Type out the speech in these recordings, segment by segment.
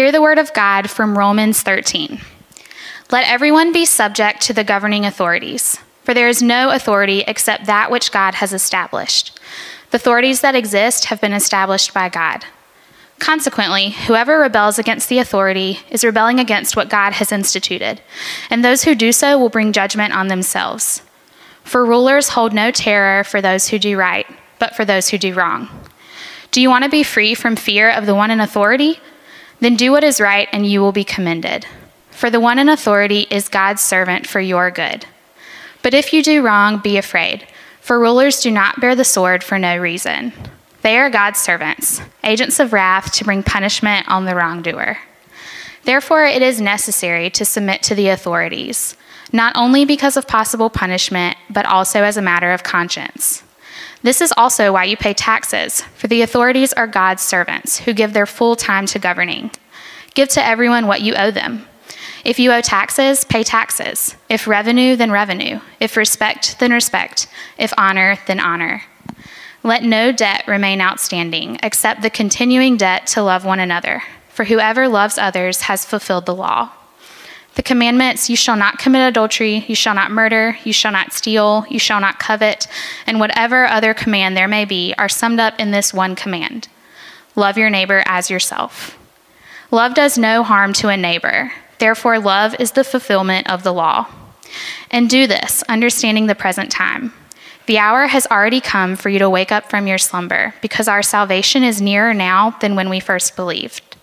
Hear the word of God from Romans 13. Let everyone be subject to the governing authorities, for there is no authority except that which God has established. The authorities that exist have been established by God. Consequently, whoever rebels against the authority is rebelling against what God has instituted, and those who do so will bring judgment on themselves. For rulers hold no terror for those who do right, but for those who do wrong. Do you want to be free from fear of the one in authority? Then do what is right, and you will be commended. For the one in authority is God's servant for your good. But if you do wrong, be afraid, for rulers do not bear the sword for no reason. They are God's servants, agents of wrath to bring punishment on the wrongdoer. Therefore, it is necessary to submit to the authorities, not only because of possible punishment, but also as a matter of conscience. This is also why you pay taxes, for the authorities are God's servants who give their full time to governing. Give to everyone what you owe them. If you owe taxes, pay taxes. If revenue, then revenue. If respect, then respect. If honor, then honor. Let no debt remain outstanding except the continuing debt to love one another, for whoever loves others has fulfilled the law. The commandments you shall not commit adultery, you shall not murder, you shall not steal, you shall not covet, and whatever other command there may be are summed up in this one command love your neighbor as yourself. Love does no harm to a neighbor, therefore, love is the fulfillment of the law. And do this, understanding the present time. The hour has already come for you to wake up from your slumber, because our salvation is nearer now than when we first believed.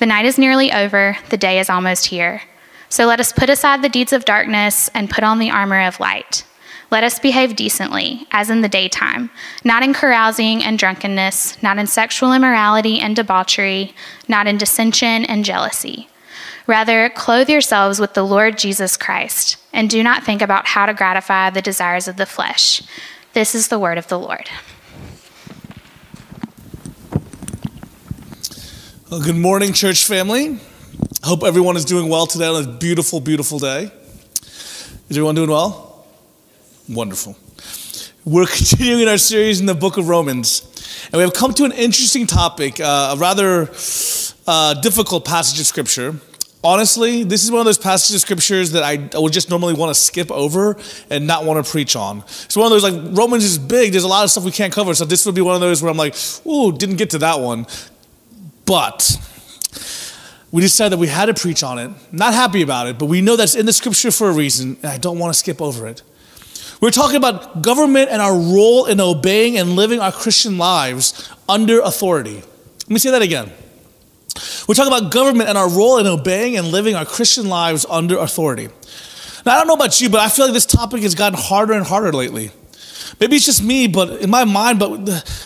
The night is nearly over, the day is almost here. So let us put aside the deeds of darkness and put on the armor of light. Let us behave decently, as in the daytime, not in carousing and drunkenness, not in sexual immorality and debauchery, not in dissension and jealousy. Rather, clothe yourselves with the Lord Jesus Christ, and do not think about how to gratify the desires of the flesh. This is the word of the Lord. Well, good morning, church family. Hope everyone is doing well today on a beautiful, beautiful day. Is everyone doing well? Wonderful. We're continuing our series in the book of Romans, and we have come to an interesting topic, uh, a rather uh, difficult passage of scripture. Honestly, this is one of those passages of scriptures that I, I would just normally want to skip over and not want to preach on. It's one of those like Romans is big. There's a lot of stuff we can't cover, so this would be one of those where I'm like, ooh, didn't get to that one. But we decided that we had to preach on it. Not happy about it, but we know that's in the scripture for a reason, and I don't want to skip over it. We're talking about government and our role in obeying and living our Christian lives under authority. Let me say that again. We're talking about government and our role in obeying and living our Christian lives under authority. Now, I don't know about you, but I feel like this topic has gotten harder and harder lately. Maybe it's just me, but in my mind, but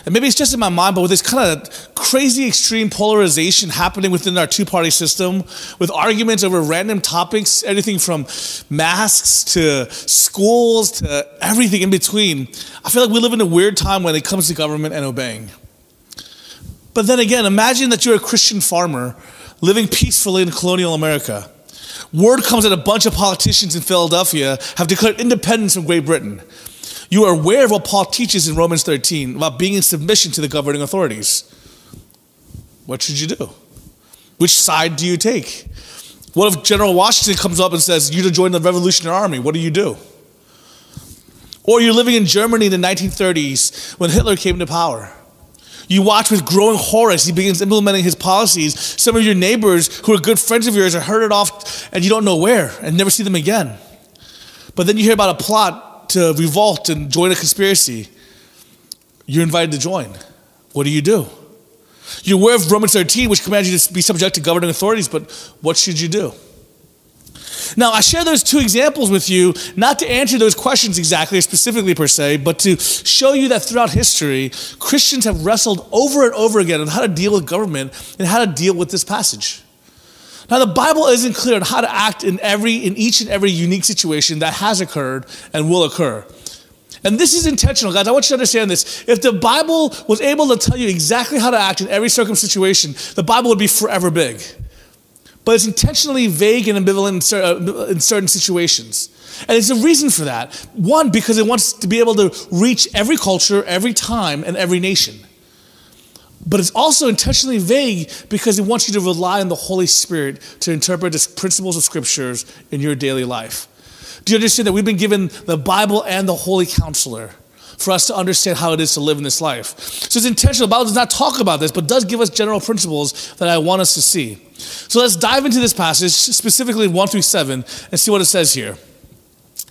maybe it's just in my mind, but with this kind of crazy extreme polarization happening within our two party system, with arguments over random topics, everything from masks to schools to everything in between, I feel like we live in a weird time when it comes to government and obeying. But then again, imagine that you're a Christian farmer living peacefully in colonial America. Word comes that a bunch of politicians in Philadelphia have declared independence from Great Britain. You are aware of what Paul teaches in Romans 13 about being in submission to the governing authorities. What should you do? Which side do you take? What if General Washington comes up and says, You to join the Revolutionary Army? What do you do? Or you're living in Germany in the 1930s when Hitler came to power. You watch with growing horror as he begins implementing his policies. Some of your neighbors who are good friends of yours are herded off and you don't know where and never see them again. But then you hear about a plot to revolt and join a conspiracy, you're invited to join. What do you do? You're aware of Romans 13, which commands you to be subject to governing authorities, but what should you do? Now, I share those two examples with you, not to answer those questions exactly or specifically per se, but to show you that throughout history, Christians have wrestled over and over again on how to deal with government and how to deal with this passage. Now, the Bible isn't clear on how to act in every, in each and every unique situation that has occurred and will occur. And this is intentional, guys. I want you to understand this. If the Bible was able to tell you exactly how to act in every circumstance, the Bible would be forever big. But it's intentionally vague and ambivalent uh, in certain situations. And there's a reason for that. One, because it wants to be able to reach every culture, every time, and every nation. But it's also intentionally vague because it wants you to rely on the Holy Spirit to interpret the principles of scriptures in your daily life. Do you understand that we've been given the Bible and the Holy Counselor for us to understand how it is to live in this life? So it's intentional. The Bible does not talk about this, but does give us general principles that I want us to see. So let's dive into this passage, specifically 1 through 7, and see what it says here.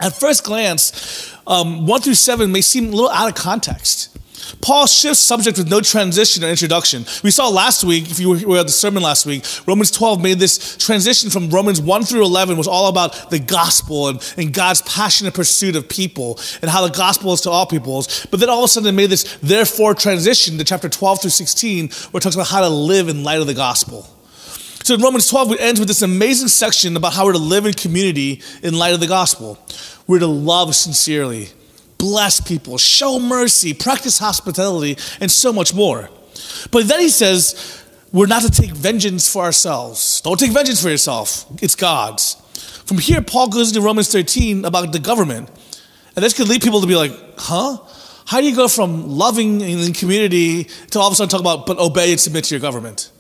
At first glance, um, 1 through 7 may seem a little out of context. Paul shifts subject with no transition or introduction. We saw last week, if you were at the sermon last week, Romans 12 made this transition from Romans 1 through 11 was all about the gospel and, and God's passionate pursuit of people and how the gospel is to all peoples. But then all of a sudden it made this therefore transition to chapter 12 through 16 where it talks about how to live in light of the gospel. So in Romans 12, it ends with this amazing section about how we're to live in community in light of the gospel. We're to love sincerely, bless people, show mercy, practice hospitality, and so much more. But then he says, we're not to take vengeance for ourselves. Don't take vengeance for yourself, it's God's. From here, Paul goes into Romans 13 about the government. And this could lead people to be like, huh? How do you go from loving in community to all of a sudden talk about, but obey and submit to your government?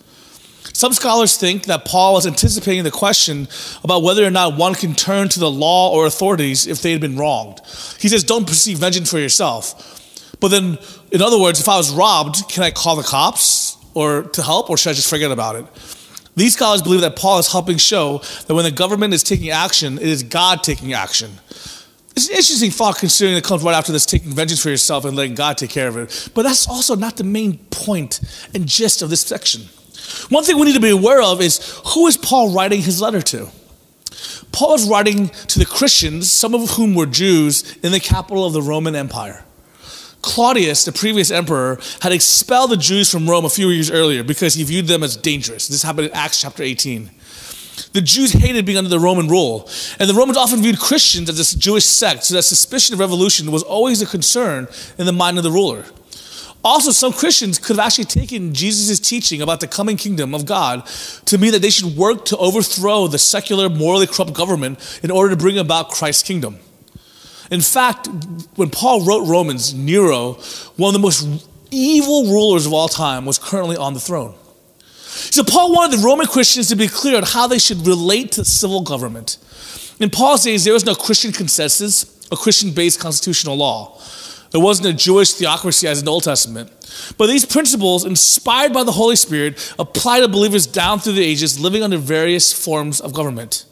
Some scholars think that Paul was anticipating the question about whether or not one can turn to the law or authorities if they had been wronged. He says, Don't perceive vengeance for yourself. But then, in other words, if I was robbed, can I call the cops or to help, or should I just forget about it? These scholars believe that Paul is helping show that when the government is taking action, it is God taking action. It's an interesting thought considering it comes right after this taking vengeance for yourself and letting God take care of it. But that's also not the main point and gist of this section. One thing we need to be aware of is who is Paul writing his letter to? Paul is writing to the Christians, some of whom were Jews, in the capital of the Roman Empire. Claudius, the previous emperor, had expelled the Jews from Rome a few years earlier because he viewed them as dangerous. This happened in Acts chapter 18. The Jews hated being under the Roman rule, and the Romans often viewed Christians as a Jewish sect, so that suspicion of revolution was always a concern in the mind of the ruler. Also, some Christians could have actually taken Jesus' teaching about the coming kingdom of God to mean that they should work to overthrow the secular, morally corrupt government in order to bring about Christ's kingdom. In fact, when Paul wrote Romans, Nero, one of the most evil rulers of all time, was currently on the throne. So, Paul wanted the Roman Christians to be clear on how they should relate to civil government. In Paul's days, there was no Christian consensus, a Christian based constitutional law. There wasn't a Jewish theocracy as in the Old Testament. But these principles, inspired by the Holy Spirit, apply to believers down through the ages living under various forms of government.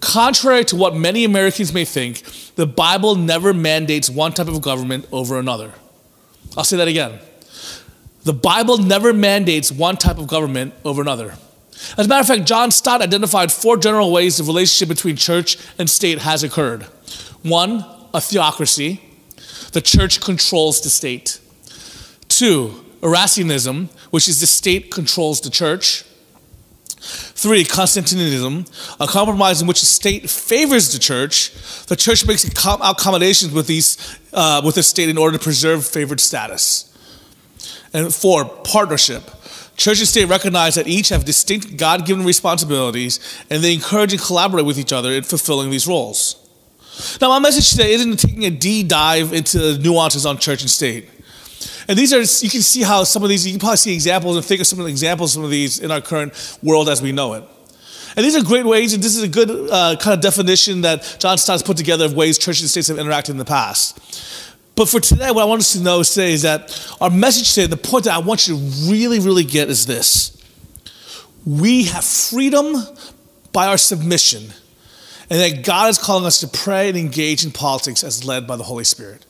Contrary to what many Americans may think, the Bible never mandates one type of government over another. I'll say that again. The Bible never mandates one type of government over another. As a matter of fact, John Stott identified four general ways the relationship between church and state has occurred. One, a theocracy. The church controls the state. Two, Erastianism, which is the state controls the church. Three, Constantinianism, a compromise in which the state favors the church. The church makes accommodations with, these, uh, with the state in order to preserve favored status. And four, partnership. Church and state recognize that each have distinct God given responsibilities and they encourage and collaborate with each other in fulfilling these roles. Now, my message today isn't taking a deep dive into the nuances on church and state. And these are, you can see how some of these, you can probably see examples and think of some of the examples some of these in our current world as we know it. And these are great ways, and this is a good uh, kind of definition that John Stott's put together of ways church and states have interacted in the past. But for today, what I want us to know today is that our message today, the point that I want you to really, really get is this. We have freedom by our submission and that God is calling us to pray and engage in politics as led by the Holy Spirit.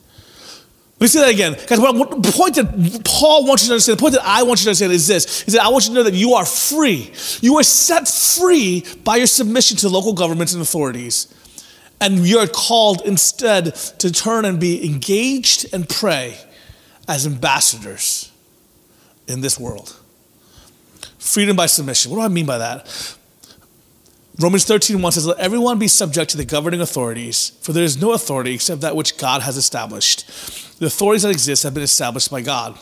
Let me say that again. Guys, the point that Paul wants you to understand, the point that I want you to understand is this, is that I want you to know that you are free. You are set free by your submission to local governments and authorities. And you're called instead to turn and be engaged and pray as ambassadors in this world. Freedom by submission. What do I mean by that? Romans 13, 1 says, Let everyone be subject to the governing authorities, for there is no authority except that which God has established. The authorities that exist have been established by God.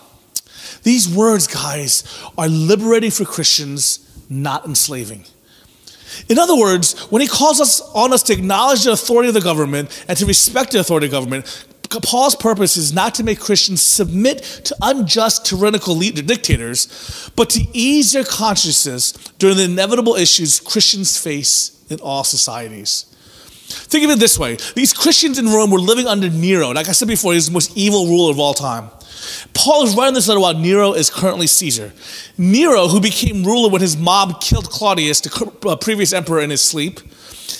These words, guys, are liberating for Christians, not enslaving. In other words, when he calls us on us to acknowledge the authority of the government and to respect the authority of government, Paul's purpose is not to make Christians submit to unjust, tyrannical dictators, but to ease their consciences during the inevitable issues Christians face in all societies. Think of it this way these Christians in Rome were living under Nero. Like I said before, he's the most evil ruler of all time. Paul is writing this letter while Nero is currently Caesar. Nero, who became ruler when his mob killed Claudius, the uh, previous emperor, in his sleep.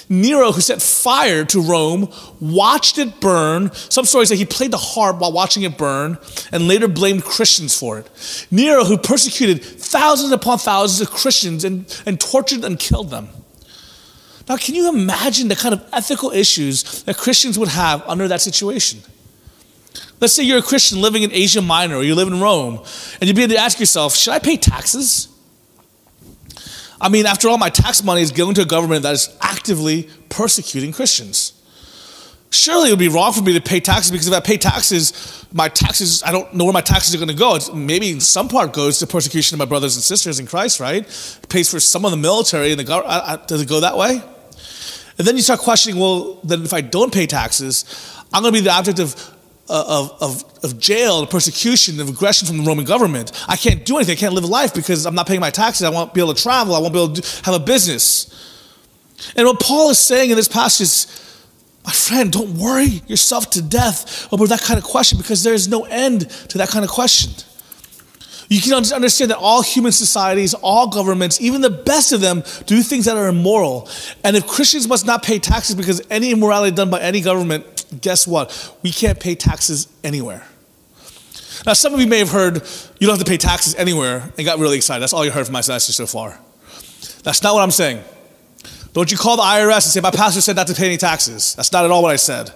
Nero, who set fire to Rome, watched it burn. Some stories say he played the harp while watching it burn and later blamed Christians for it. Nero, who persecuted thousands upon thousands of Christians and, and tortured and killed them. Now, can you imagine the kind of ethical issues that Christians would have under that situation? Let's say you're a Christian living in Asia Minor or you live in Rome, and you begin to ask yourself, should I pay taxes? I mean, after all, my tax money is going to a government that is actively persecuting Christians. Surely it would be wrong for me to pay taxes because if I pay taxes, my taxes, I don't know where my taxes are going to go. It's, maybe some part goes to persecution of my brothers and sisters in Christ, right? It pays for some of the military and the government. Uh, uh, does it go that way? And then you start questioning, well, then if I don't pay taxes, I'm going to be the object of of, of, of jail and persecution and aggression from the Roman government. I can't do anything. I can't live a life because I'm not paying my taxes. I won't be able to travel. I won't be able to have a business. And what Paul is saying in this passage is, my friend, don't worry yourself to death over that kind of question because there is no end to that kind of question. You can understand that all human societies, all governments, even the best of them, do things that are immoral. And if Christians must not pay taxes because any immorality done by any government, guess what? We can't pay taxes anywhere. Now, some of you may have heard you don't have to pay taxes anywhere and got really excited. That's all you heard from my message so far. That's not what I'm saying. Don't you call the IRS and say, My pastor said not to pay any taxes. That's not at all what I said.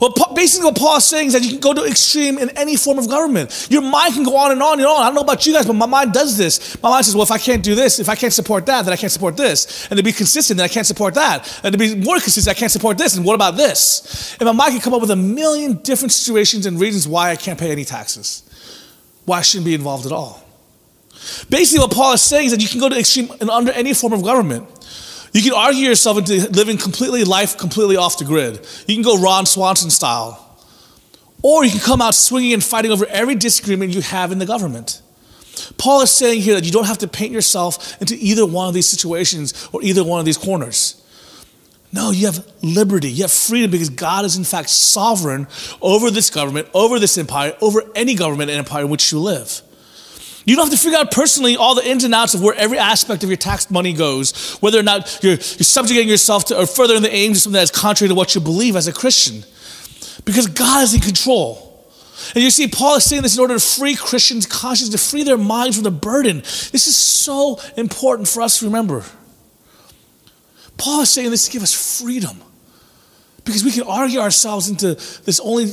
Well, basically, what Paul is saying is that you can go to extreme in any form of government. Your mind can go on and on and on. I don't know about you guys, but my mind does this. My mind says, well, if I can't do this, if I can't support that, then I can't support this. And to be consistent, then I can't support that. And to be more consistent, I can't support this. And what about this? And my mind can come up with a million different situations and reasons why I can't pay any taxes, why I shouldn't be involved at all. Basically, what Paul is saying is that you can go to extreme and under any form of government. You can argue yourself into living completely life completely off the grid. You can go Ron Swanson style. Or you can come out swinging and fighting over every disagreement you have in the government. Paul is saying here that you don't have to paint yourself into either one of these situations or either one of these corners. No, you have liberty, you have freedom because God is in fact sovereign over this government, over this empire, over any government and empire in which you live. You don't have to figure out personally all the ins and outs of where every aspect of your tax money goes, whether or not you're, you're subjugating yourself to or furthering the aims of something that is contrary to what you believe as a Christian. Because God is in control. And you see, Paul is saying this in order to free Christians' conscience, to free their minds from the burden. This is so important for us to remember. Paul is saying this to give us freedom. Because we can argue ourselves into this only,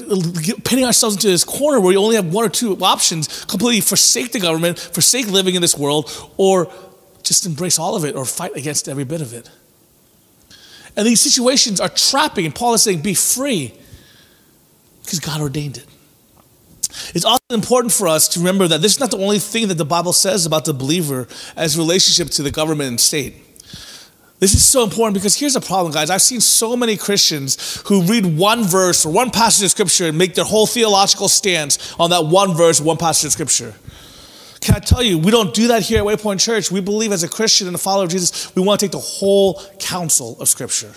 pinning ourselves into this corner where we only have one or two options completely forsake the government, forsake living in this world, or just embrace all of it or fight against every bit of it. And these situations are trapping, and Paul is saying, be free because God ordained it. It's also important for us to remember that this is not the only thing that the Bible says about the believer as relationship to the government and state. This is so important because here's the problem, guys. I've seen so many Christians who read one verse or one passage of scripture and make their whole theological stance on that one verse, one passage of scripture. Can I tell you, we don't do that here at Waypoint Church. We believe as a Christian and a follower of Jesus, we want to take the whole counsel of scripture.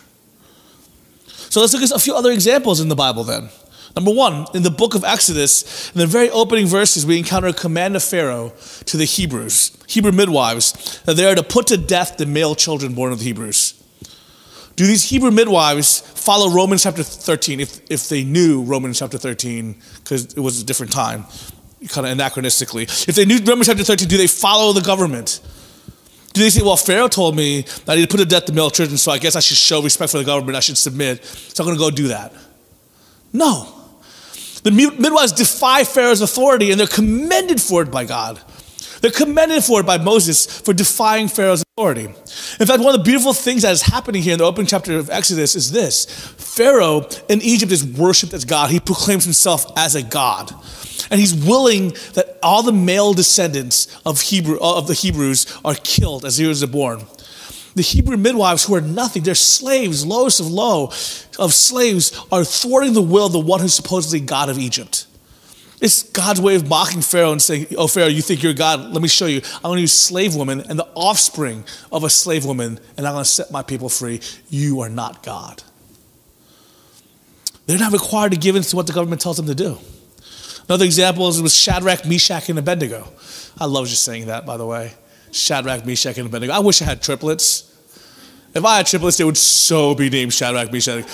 So let's look at a few other examples in the Bible then. Number one, in the book of Exodus, in the very opening verses, we encounter a command of Pharaoh to the Hebrews, Hebrew midwives, that they are to put to death the male children born of the Hebrews. Do these Hebrew midwives follow Romans chapter 13 if, if they knew Romans chapter 13 because it was a different time, kind of anachronistically? If they knew Romans chapter 13, do they follow the government? Do they say, well, Pharaoh told me that to put to death the male children, so I guess I should show respect for the government, I should submit, so I'm going to go do that? No. The midwives defy Pharaoh's authority and they're commended for it by God. They're commended for it by Moses for defying Pharaoh's authority. In fact, one of the beautiful things that is happening here in the opening chapter of Exodus is this Pharaoh in Egypt is worshiped as God, he proclaims himself as a God. And he's willing that all the male descendants of, Hebrew, of the Hebrews are killed as he was born. The Hebrew midwives, who are nothing, they're slaves, lowest of low of slaves, are thwarting the will of the one who's supposedly God of Egypt. It's God's way of mocking Pharaoh and saying, Oh, Pharaoh, you think you're God? Let me show you. I'm going to use slave women and the offspring of a slave woman, and I'm going to set my people free. You are not God. They're not required to give in to what the government tells them to do. Another example is with Shadrach, Meshach, and Abednego. I love just saying that, by the way. Shadrach, Meshach, and Abednego. I wish I had triplets. If I had triplets, they would so be named Shadrach, Meshach.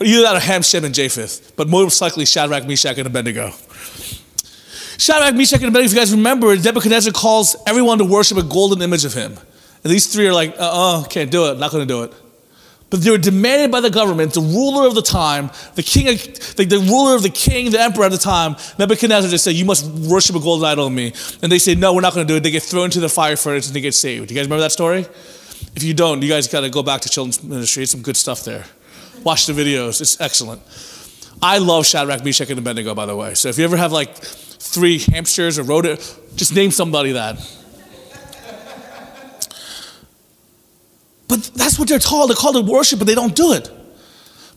Either that or Ham, Shem, and Japheth, but most likely Shadrach, Meshach, and Abednego. Shadrach, Meshach, and Abednego, if you guys remember, Nebuchadnezzar calls everyone to worship a golden image of him. And these three are like, uh uh-uh, can't do it, not gonna do it. But they were demanded by the government, the ruler of the time, the king, the, the ruler of the king, the emperor at the time. Nebuchadnezzar just said, You must worship a golden idol of me. And they say, No, we're not going to do it. They get thrown into the fire furnace and they get saved. You guys remember that story? If you don't, you guys got to go back to children's ministry. It's some good stuff there. Watch the videos, it's excellent. I love Shadrach, Meshach, and Abednego, by the way. So if you ever have like three hamsters or rodent, just name somebody that. But that's what they're called. They're called to worship, but they don't do it.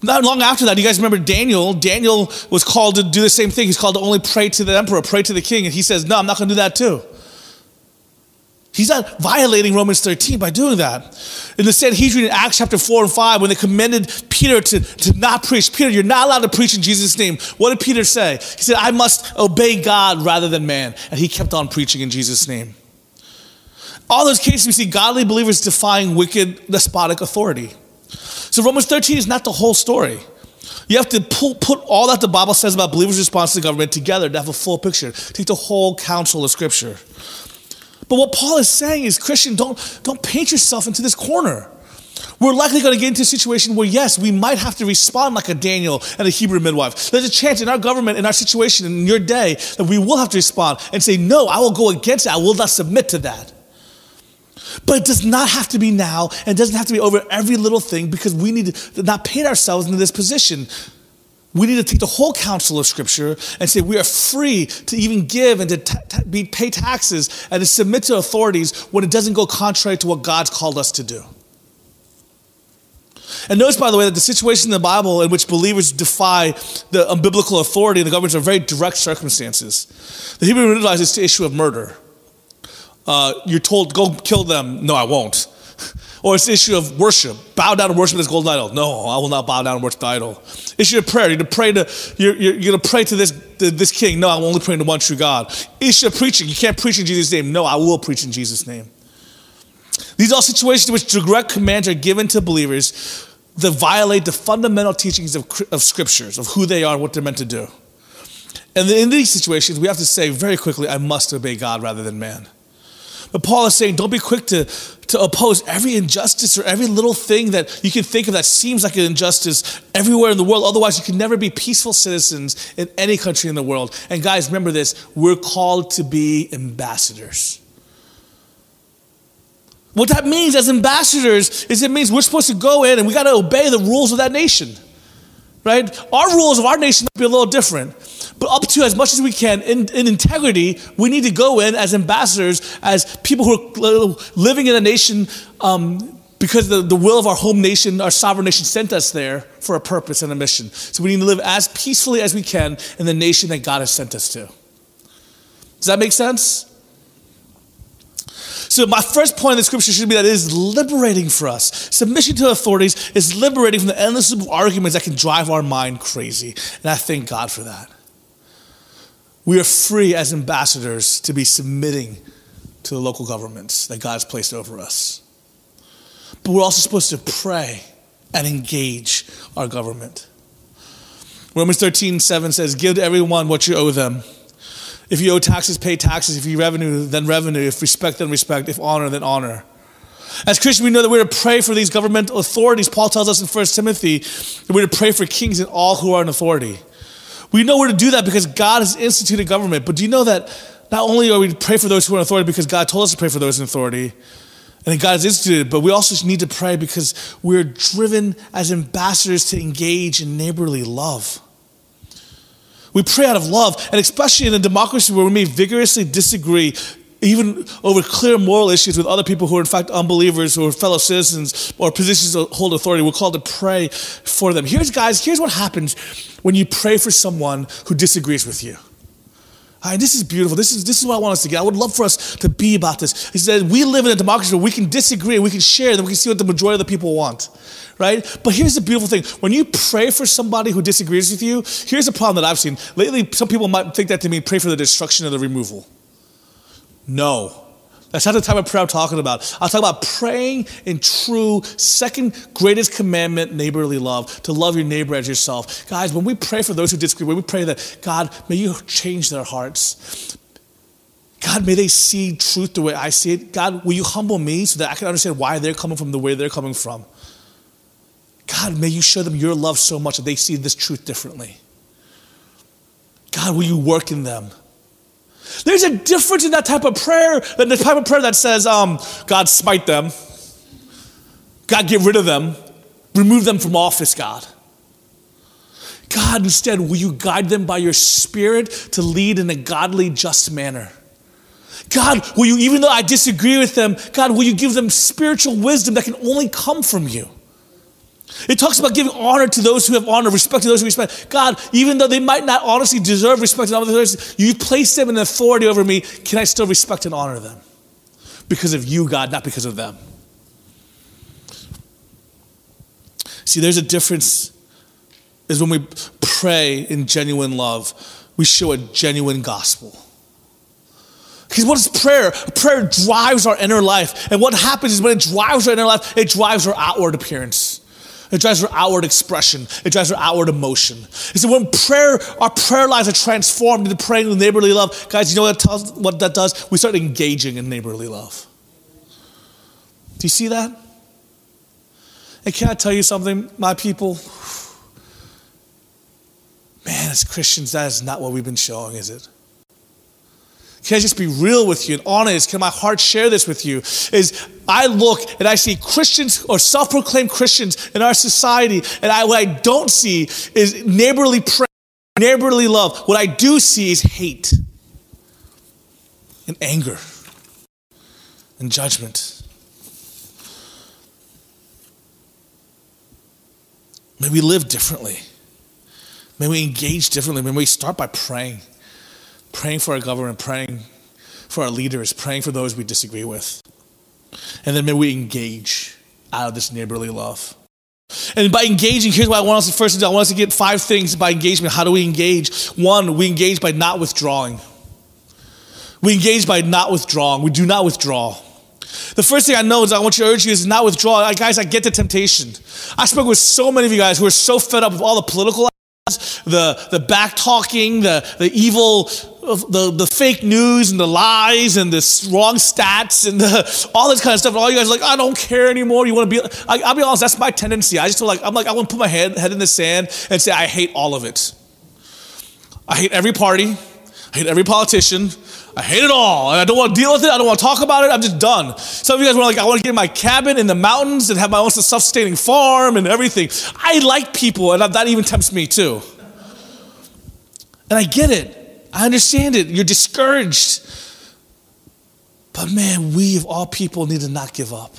Not long after that, you guys remember Daniel? Daniel was called to do the same thing. He's called to only pray to the emperor, pray to the king. And he says, No, I'm not going to do that too. He's not violating Romans 13 by doing that. In the Sanhedrin in Acts chapter 4 and 5, when they commended Peter to, to not preach, Peter, you're not allowed to preach in Jesus' name. What did Peter say? He said, I must obey God rather than man. And he kept on preaching in Jesus' name. All those cases, we see godly believers defying wicked, despotic authority. So Romans 13 is not the whole story. You have to pull, put all that the Bible says about believers' response to government together to have a full picture. Take the whole counsel of Scripture. But what Paul is saying is, Christian, don't, don't paint yourself into this corner. We're likely going to get into a situation where, yes, we might have to respond like a Daniel and a Hebrew midwife. There's a chance in our government, in our situation, in your day, that we will have to respond and say, No, I will go against it. I will not submit to that. But it does not have to be now, and it doesn't have to be over every little thing because we need to not paint ourselves into this position. We need to take the whole counsel of Scripture and say we are free to even give and to be, pay taxes and to submit to authorities when it doesn't go contrary to what God's called us to do. And notice, by the way, that the situation in the Bible in which believers defy the unbiblical authority of the government are very direct circumstances. The Hebrew is the issue of murder uh, you're told, go kill them. No, I won't. Or it's the issue of worship. Bow down and worship this golden idol. No, I will not bow down and worship the idol. Issue of prayer. You're to pray to you're, you're, you're to pray to this this king. No, I'm only praying to one true God. Issue of preaching. You can't preach in Jesus' name. No, I will preach in Jesus' name. These are all situations in which direct commands are given to believers that violate the fundamental teachings of, of scriptures of who they are, what they're meant to do. And in these situations, we have to say very quickly, I must obey God rather than man. But Paul is saying, don't be quick to, to oppose every injustice or every little thing that you can think of that seems like an injustice everywhere in the world. Otherwise, you can never be peaceful citizens in any country in the world. And guys, remember this we're called to be ambassadors. What that means as ambassadors is it means we're supposed to go in and we got to obey the rules of that nation. Right? Our rules of our nation might be a little different. But up to as much as we can, in, in integrity, we need to go in as ambassadors, as people who are living in a nation um, because the, the will of our home nation, our sovereign nation, sent us there for a purpose and a mission. So we need to live as peacefully as we can in the nation that God has sent us to. Does that make sense? So, my first point in the scripture should be that it is liberating for us. Submission to authorities is liberating from the endless arguments that can drive our mind crazy. And I thank God for that. We are free as ambassadors to be submitting to the local governments that God has placed over us. But we're also supposed to pray and engage our government. Romans 13, 7 says, Give to everyone what you owe them. If you owe taxes, pay taxes. If you revenue, then revenue. If respect, then respect. If honor, then honor. As Christians, we know that we're to pray for these governmental authorities. Paul tells us in 1 Timothy that we're to pray for kings and all who are in authority. We know where to do that because God has instituted government. But do you know that not only are we to pray for those who are in authority because God told us to pray for those in authority, and God has instituted, but we also need to pray because we're driven as ambassadors to engage in neighborly love. We pray out of love, and especially in a democracy where we may vigorously disagree, even over clear moral issues with other people who are in fact unbelievers or fellow citizens or positions of hold authority. We're called to pray for them. Here's guys, here's what happens when you pray for someone who disagrees with you. Right, this is beautiful. This is, this is what I want us to get. I would love for us to be about this. He said, we live in a democracy where we can disagree, we can share, and we can see what the majority of the people want. Right? But here's the beautiful thing. When you pray for somebody who disagrees with you, here's a problem that I've seen. Lately, some people might think that to mean pray for the destruction or the removal. No. That's not the type of prayer I'm talking about. I'm talking about praying in true, second greatest commandment, neighborly love, to love your neighbor as yourself. Guys, when we pray for those who disagree, when we pray that, God, may you change their hearts. God, may they see truth the way I see it. God, will you humble me so that I can understand why they're coming from the way they're coming from? God, may you show them your love so much that they see this truth differently. God, will you work in them? There's a difference in that type of prayer than the type of prayer that says, um, God, smite them. God, get rid of them. Remove them from office, God. God, instead, will you guide them by your spirit to lead in a godly, just manner? God, will you, even though I disagree with them, God, will you give them spiritual wisdom that can only come from you? It talks about giving honor to those who have honor, respect to those who respect. God, even though they might not honestly deserve respect and others, you place them in authority over me. Can I still respect and honor them? Because of you, God, not because of them. See, there's a difference is when we pray in genuine love, we show a genuine gospel. Because what is prayer? Prayer drives our inner life. And what happens is when it drives our inner life, it drives our outward appearance. It drives our outward expression. It drives our outward emotion. You see, when prayer, our prayer lives are transformed into praying with neighborly love, guys, you know what, that, tells, what that does? We start engaging in neighborly love. Do you see that? And can I tell you something, my people? Man, as Christians, that is not what we've been showing, is it? Can I just be real with you and honest? Can my heart share this with you? Is I look and I see Christians or self proclaimed Christians in our society, and I, what I don't see is neighborly prayer, neighborly love. What I do see is hate and anger and judgment. May we live differently. May we engage differently. May we start by praying praying for our government, praying for our leaders, praying for those we disagree with. And then may we engage out of this neighborly love. And by engaging, here's what I want us to first do. I want us to get five things by engagement. How do we engage? One, we engage by not withdrawing. We engage by not withdrawing. We do not withdraw. The first thing I know is I want you to urge you is not withdraw. Guys, I get the temptation. I spoke with so many of you guys who are so fed up with all the political the, the back talking, the, the evil, the, the fake news and the lies and the wrong stats and the, all this kind of stuff. And all you guys are like, I don't care anymore. You want to be, I, will be honest, that's my tendency. I just feel like, I'm like, I want to put my head, head in the sand and say, I hate all of it. I hate every party. I hate every politician. I hate it all. I don't want to deal with it. I don't want to talk about it. I'm just done. Some of you guys were like, I want to get in my cabin in the mountains and have my own self sustaining farm and everything. I like people, and that even tempts me too. And I get it. I understand it. You're discouraged. But man, we of all people need to not give up.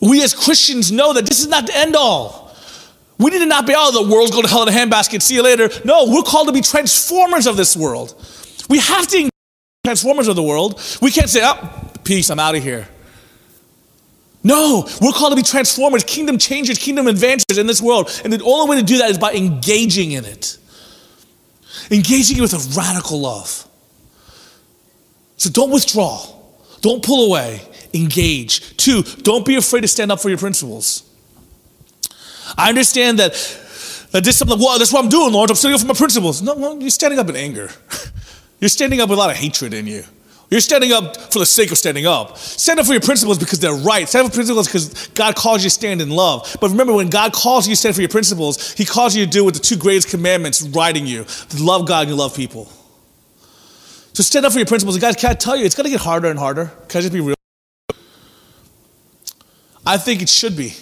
We as Christians know that this is not the end all. We need to not be, oh, the world's going to hell in a handbasket, see you later. No, we're called to be transformers of this world. We have to be transformers of the world. We can't say, oh, peace, I'm out of here. No, we're called to be transformers, kingdom changers, kingdom advancers in this world. And the only way to do that is by engaging in it, engaging it with a radical love. So don't withdraw, don't pull away, engage. Two, don't be afraid to stand up for your principles. I understand that, that this is something, well, that's what I'm doing, Lord. I'm standing up for my principles. No, no, you're standing up in anger. You're standing up with a lot of hatred in you. You're standing up for the sake of standing up. Stand up for your principles because they're right. Stand up for principles because God calls you to stand in love. But remember, when God calls you to stand for your principles, He calls you to do what the two greatest commandments writing you to love God and love people. So stand up for your principles. And guys, can I tell you, it's going to get harder and harder. Can I just be real? I think it should be.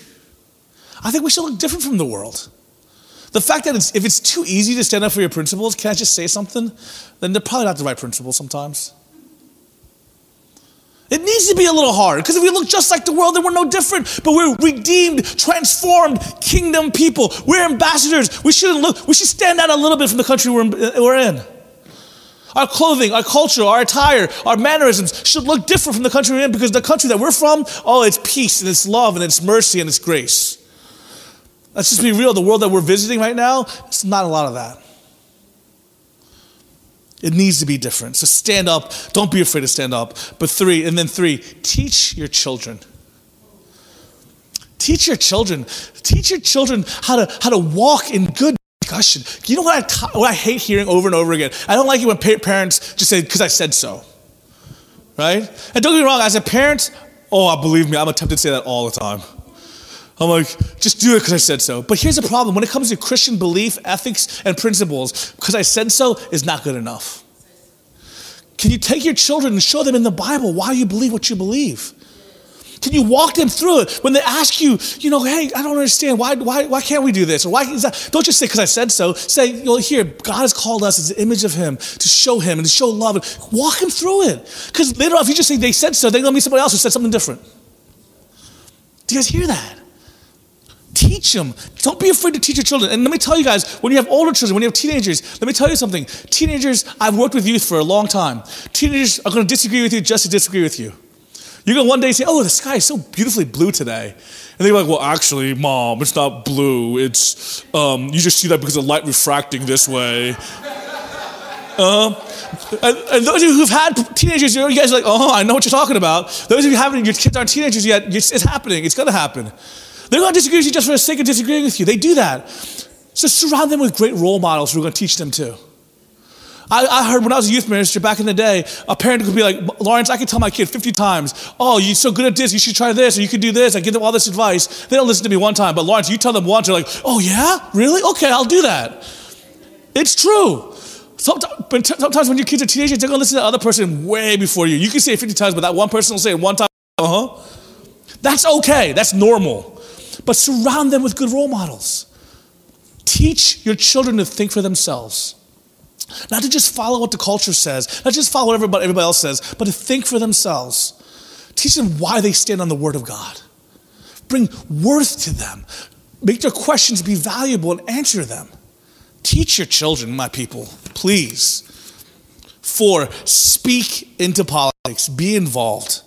I think we should look different from the world. The fact that it's, if it's too easy to stand up for your principles, can I just say something? Then they're probably not the right principles sometimes. It needs to be a little hard because if we look just like the world, then we're no different. But we're redeemed, transformed kingdom people. We're ambassadors. We shouldn't look, we should stand out a little bit from the country we're, we're in. Our clothing, our culture, our attire, our mannerisms should look different from the country we're in because the country that we're from, oh, it's peace and it's love and it's mercy and it's grace. Let's just be real. The world that we're visiting right now, it's not a lot of that. It needs to be different. So stand up. Don't be afraid to stand up. But three, and then three, teach your children. Teach your children. Teach your children how to, how to walk in good discussion. You know what I, what I hate hearing over and over again? I don't like it when parents just say, because I said so. Right? And don't get me wrong, as a parent, oh, believe me, I'm tempted to say that all the time. I'm like, just do it because I said so. But here's the problem when it comes to Christian belief, ethics, and principles, because I said so is not good enough. Can you take your children and show them in the Bible why you believe what you believe? Can you walk them through it when they ask you, you know, hey, I don't understand. Why, why, why can't we do this? Or why is that? Don't just say, because I said so. Say, you know, here, God has called us as the image of Him to show Him and to show love. And walk Him through it. Because later on, if you just say they said so, they're going to be somebody else who said something different. Do you guys hear that? Teach them. Don't be afraid to teach your children. And let me tell you guys, when you have older children, when you have teenagers, let me tell you something. Teenagers, I've worked with youth for a long time. Teenagers are going to disagree with you just to disagree with you. You're going to one day say, Oh, the sky is so beautifully blue today. And they're like, Well, actually, mom, it's not blue. It's, um, you just see that because of light refracting this way. Uh, and, and, those of you who've had teenagers, you guys are like, oh, I know what you're talking about. Those of you who haven't, your kids aren't teenagers yet, it's happening. It's going to happen. They're going to disagree with you just for the sake of disagreeing with you. They do that. So surround them with great role models who are going to teach them too. I, I, heard when I was a youth minister back in the day, a parent could be like, Lawrence, I could tell my kid 50 times, oh, you're so good at this, you should try this, or you could do this. I give them all this advice. They don't listen to me one time, but Lawrence, you tell them once, they're like, oh, yeah? Really? Okay, I'll do that. It's true. Sometimes when your kids are teenagers, they're going to listen to the other person way before you. You can say it 50 times, but that one person will say it one time, uh huh. That's okay, that's normal but surround them with good role models. Teach your children to think for themselves. Not to just follow what the culture says, not just follow what everybody, else says, but to think for themselves. Teach them why they stand on the Word of God. Bring worth to them. Make their questions be valuable and answer them. Teach your children, my people, please. Four, speak into politics, be involved.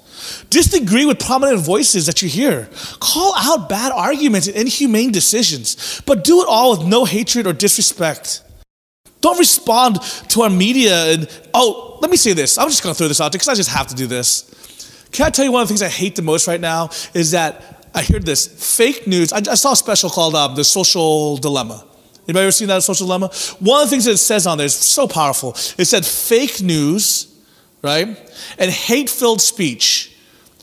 Disagree with prominent voices that you hear. Call out bad arguments and inhumane decisions, but do it all with no hatred or disrespect. Don't respond to our media and, oh, let me say this. I'm just going to throw this out there because I just have to do this. Can I tell you one of the things I hate the most right now is that I hear this fake news. I, I saw a special called um, The Social Dilemma. Anybody ever seen that social dilemma? One of the things that it says on there is so powerful. It said fake news, right? And hate filled speech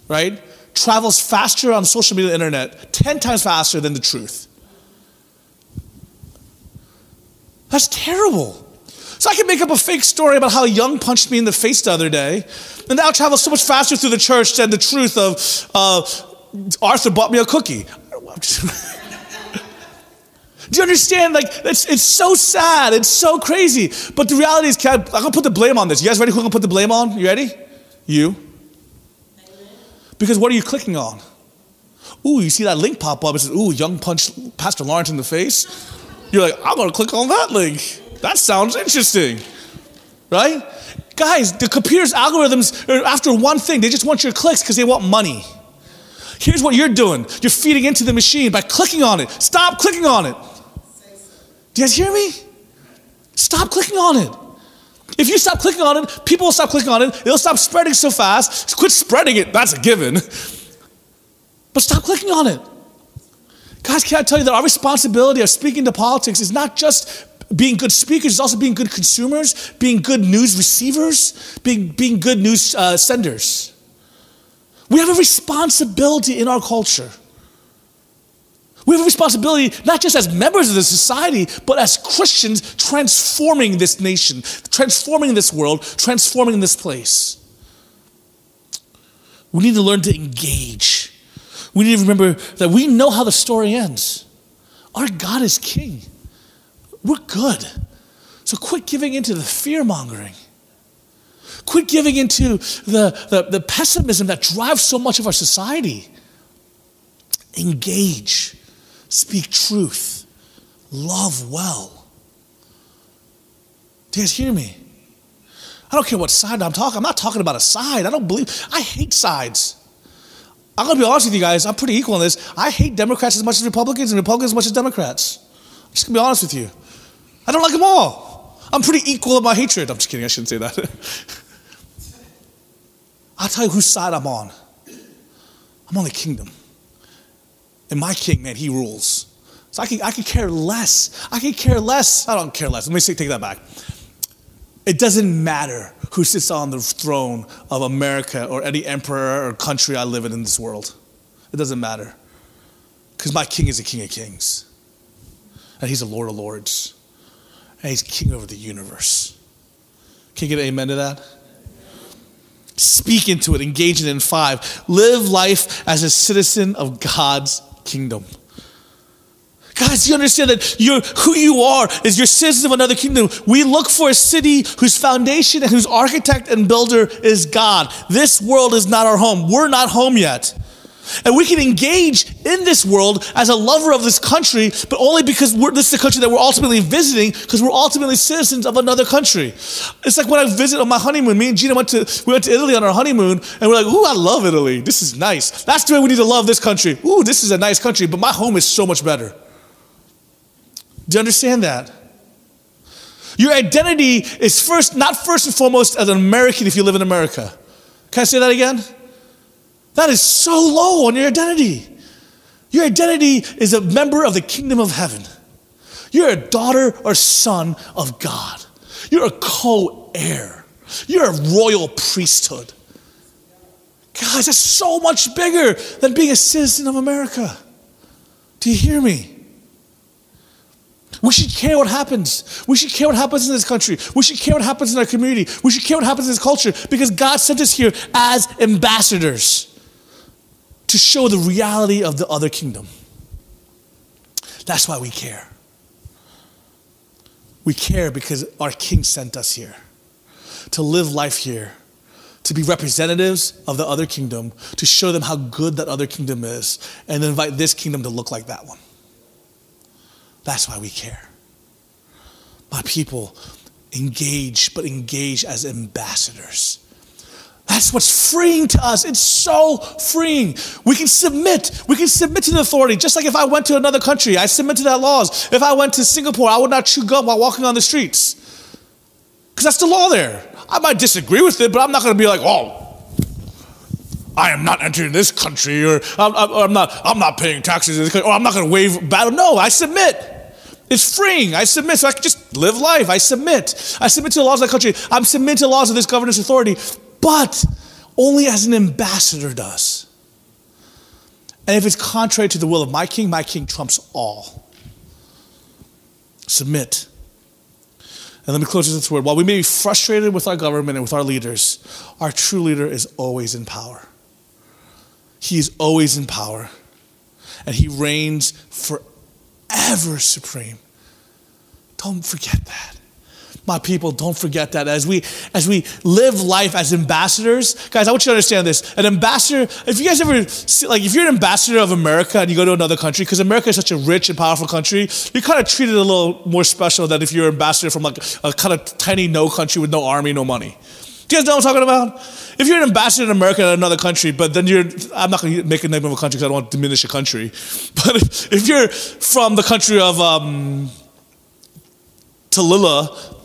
right, travels faster on social media and internet, 10 times faster than the truth. That's terrible. So I can make up a fake story about how young punched me in the face the other day, and now travels so much faster through the church than the truth of uh, Arthur bought me a cookie. Do you understand? Like, it's, it's so sad. It's so crazy. But the reality is, I, I'm going to put the blame on this. You guys ready? Who I'm going to put the blame on? You ready? You. Because what are you clicking on? Ooh, you see that link pop up. It says, ooh, young punch Pastor Lawrence in the face. You're like, I'm going to click on that link. That sounds interesting. Right? Guys, the computer's algorithms are after one thing. They just want your clicks because they want money. Here's what you're doing you're feeding into the machine by clicking on it. Stop clicking on it. Do you guys hear me? Stop clicking on it. If you stop clicking on it, people will stop clicking on it. It'll stop spreading so fast. Quit spreading it. That's a given. But stop clicking on it. Guys, can I tell you that our responsibility of speaking to politics is not just being good speakers, it's also being good consumers, being good news receivers, being, being good news uh, senders. We have a responsibility in our culture. We have a responsibility not just as members of the society, but as Christians transforming this nation, transforming this world, transforming this place. We need to learn to engage. We need to remember that we know how the story ends. Our God is king. We're good. So quit giving into the fear mongering. Quit giving into the, the, the pessimism that drives so much of our society. Engage, speak truth, love well. Do you guys hear me? I don't care what side I'm talking. I'm not talking about a side. I don't believe. I hate sides. I'm gonna be honest with you guys. I'm pretty equal on this. I hate Democrats as much as Republicans, and Republicans as much as Democrats. I'm just gonna be honest with you. I don't like them all. I'm pretty equal in my hatred. I'm just kidding. I shouldn't say that. I'll tell you whose side I'm on. I'm on the kingdom. And my king, man, he rules. So I can, I can care less. I can care less. I don't care less. Let me take that back. It doesn't matter who sits on the throne of America or any emperor or country I live in in this world. It doesn't matter. Because my king is a king of kings. And he's a lord of lords. And he's king over the universe. Can you get an amen to that? Speak into it, engage it in five. Live life as a citizen of God's kingdom. Guys, you understand that you're, who you are is you're citizens of another kingdom. We look for a city whose foundation and whose architect and builder is God. This world is not our home. We're not home yet. And we can engage in this world as a lover of this country, but only because this is the country that we're ultimately visiting, because we're ultimately citizens of another country. It's like when I visit on my honeymoon. Me and Gina went to we went to Italy on our honeymoon, and we're like, "Ooh, I love Italy. This is nice. That's the way we need to love this country. Ooh, this is a nice country, but my home is so much better." Do you understand that? Your identity is first, not first and foremost as an American if you live in America. Can I say that again? That is so low on your identity. Your identity is a member of the kingdom of heaven. You're a daughter or son of God. You're a co heir. You're a royal priesthood. Guys, that's so much bigger than being a citizen of America. Do you hear me? We should care what happens. We should care what happens in this country. We should care what happens in our community. We should care what happens in this culture because God sent us here as ambassadors to show the reality of the other kingdom. That's why we care. We care because our king sent us here to live life here, to be representatives of the other kingdom, to show them how good that other kingdom is, and invite this kingdom to look like that one. That's why we care. My people, engage, but engage as ambassadors. That's what's freeing to us. It's so freeing. We can submit. We can submit to the authority. Just like if I went to another country, I submit to their laws. If I went to Singapore, I would not chew gum while walking on the streets. Because that's the law there. I might disagree with it, but I'm not going to be like, oh, I am not entering this country, or I'm, I'm not, I'm not paying taxes in this country, or I'm not going to waive battle. No, I submit. It's freeing. I submit. So I can just live life. I submit. I submit to the laws of that country. I'm submitting to the laws of this governance authority, but only as an ambassador does. And if it's contrary to the will of my king, my king trumps all. Submit. And let me close with this word. While we may be frustrated with our government and with our leaders, our true leader is always in power. He is always in power. And he reigns forever supreme. Don't forget that my people don't forget that as we as we live life as ambassadors guys i want you to understand this an ambassador if you guys ever see, like if you're an ambassador of america and you go to another country because america is such a rich and powerful country you're kind of treated a little more special than if you're an ambassador from like a kind of tiny no country with no army no money do you guys know what I'm talking about? If you're an ambassador in America in another country, but then you're, I'm not going to make a name of a country because I don't want to diminish a country. But if, if you're from the country of um, Tallulah,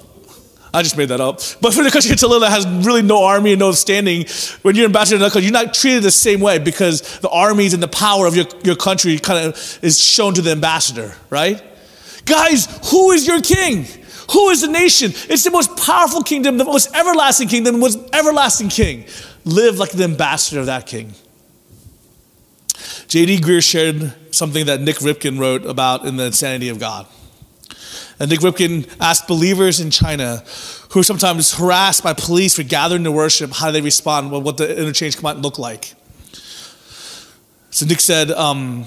I just made that up. But for the country of Tallulah has really no army and no standing, when you're ambassador to another country, you're not treated the same way because the armies and the power of your, your country kind of is shown to the ambassador, right? Guys, who is your king? Who is the nation? It's the most powerful kingdom, the most everlasting kingdom, the most everlasting king. Live like the ambassador of that king. J.D. Greear shared something that Nik Ripken wrote about in The Insanity of God. And Nik Ripken asked believers in China who are sometimes harassed by police for gathering to worship, how do they respond? Well, what the interchange might look like. So Nik said, um,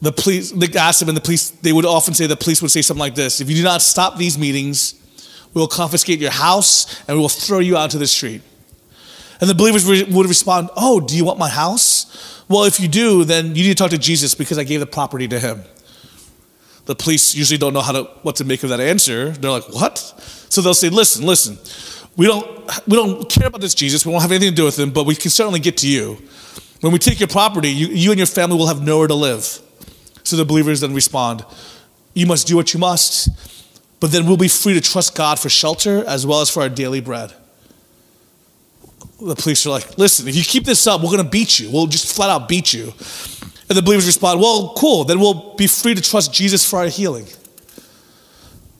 the police, Nik asked him, and the police, they would often say, the police would say something like this If you do not stop these meetings, We will confiscate your house and we will throw you out to the street. And the believers would respond, Oh, do you want my house? Well, if you do, then you need to talk to Jesus because I gave the property to him. The police usually don't know how to, what to make of that answer. They're like, What? So they'll say, Listen, listen, we don't, we don't care about this Jesus. We won't have anything to do with him, but we can certainly get to you. When we take your property, you, you and your family will have nowhere to live. So the believers then respond, You must do what you must, but then we'll be free to trust God for shelter as well as for our daily bread. The police are like, Listen, if you keep this up, we're going to beat you. We'll just flat out beat you. And the believers respond, Well, cool, then we'll be free to trust Jesus for our healing.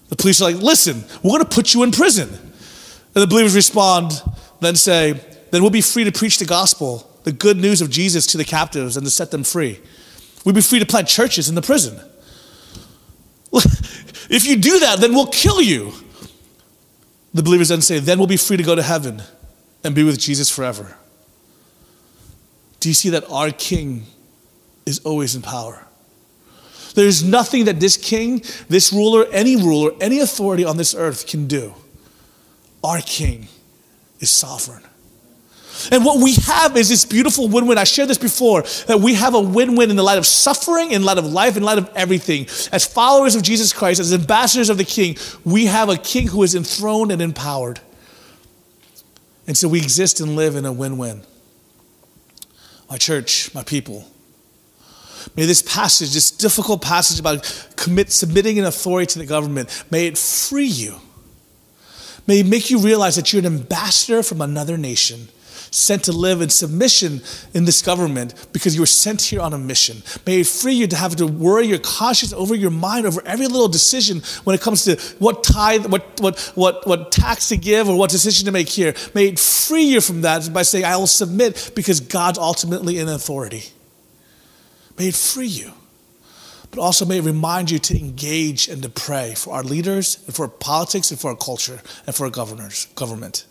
The police are like, Listen, we're going to put you in prison. And the believers respond, then say, Then we'll be free to preach the gospel the good news of Jesus to the captives and to set them free. We'd be free to plant churches in the prison. if you do that, then we'll kill you. The believers then say, then we'll be free to go to heaven and be with Jesus forever. Do you see that our king is always in power? There's nothing that this king, this ruler, any ruler, any authority on this earth can do. Our king is sovereign. And what we have is this beautiful win win. I shared this before that we have a win win in the light of suffering, in light of life, in light of everything. As followers of Jesus Christ, as ambassadors of the King, we have a King who is enthroned and empowered. And so we exist and live in a win win. My church, my people, may this passage, this difficult passage about commit, submitting an authority to the government, may it free you. May it make you realize that you're an ambassador from another nation sent to live in submission in this government because you were sent here on a mission. May it free you to have to worry your conscience over your mind over every little decision when it comes to what tithe, what, what, what, what tax to give or what decision to make here. May it free you from that by saying, I will submit because God's ultimately in authority. May it free you. But also may it remind you to engage and to pray for our leaders and for our politics and for our culture and for our governors, government.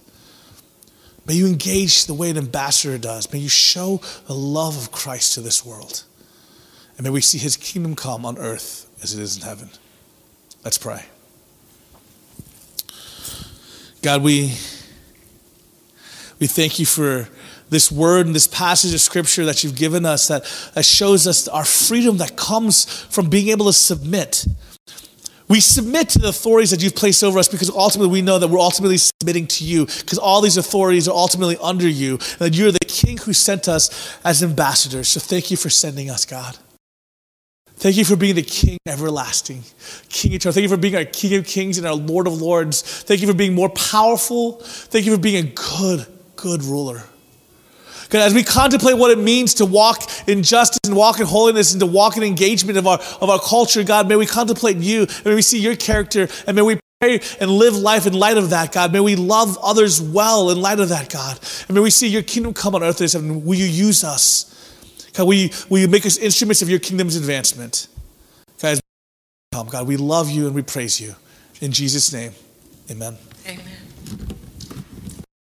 May you engage the way an ambassador does. May you show the love of Christ to this world. And may we see his kingdom come on earth as it is in heaven. Let's pray. God, we, we thank you for this word and this passage of scripture that you've given us that, that shows us our freedom that comes from being able to submit we submit to the authorities that you've placed over us because ultimately we know that we're ultimately submitting to you because all these authorities are ultimately under you and that you're the king who sent us as ambassadors. So thank you for sending us, God. Thank you for being the King everlasting, King eternal. Thank you for being our King of kings and our Lord of lords. Thank you for being more powerful. Thank you for being a good, good ruler. As we contemplate what it means to walk in justice and walk in holiness and to walk in engagement of our, of our culture, God, may we contemplate you and may we see your character and may we pray and live life in light of that, God. May we love others well in light of that, God. And may we see your kingdom come on earth as heaven. Will you use us? God, will you, will you make us instruments of your kingdom's advancement? God, come, God, we love you and we praise you. In Jesus' name, amen. amen.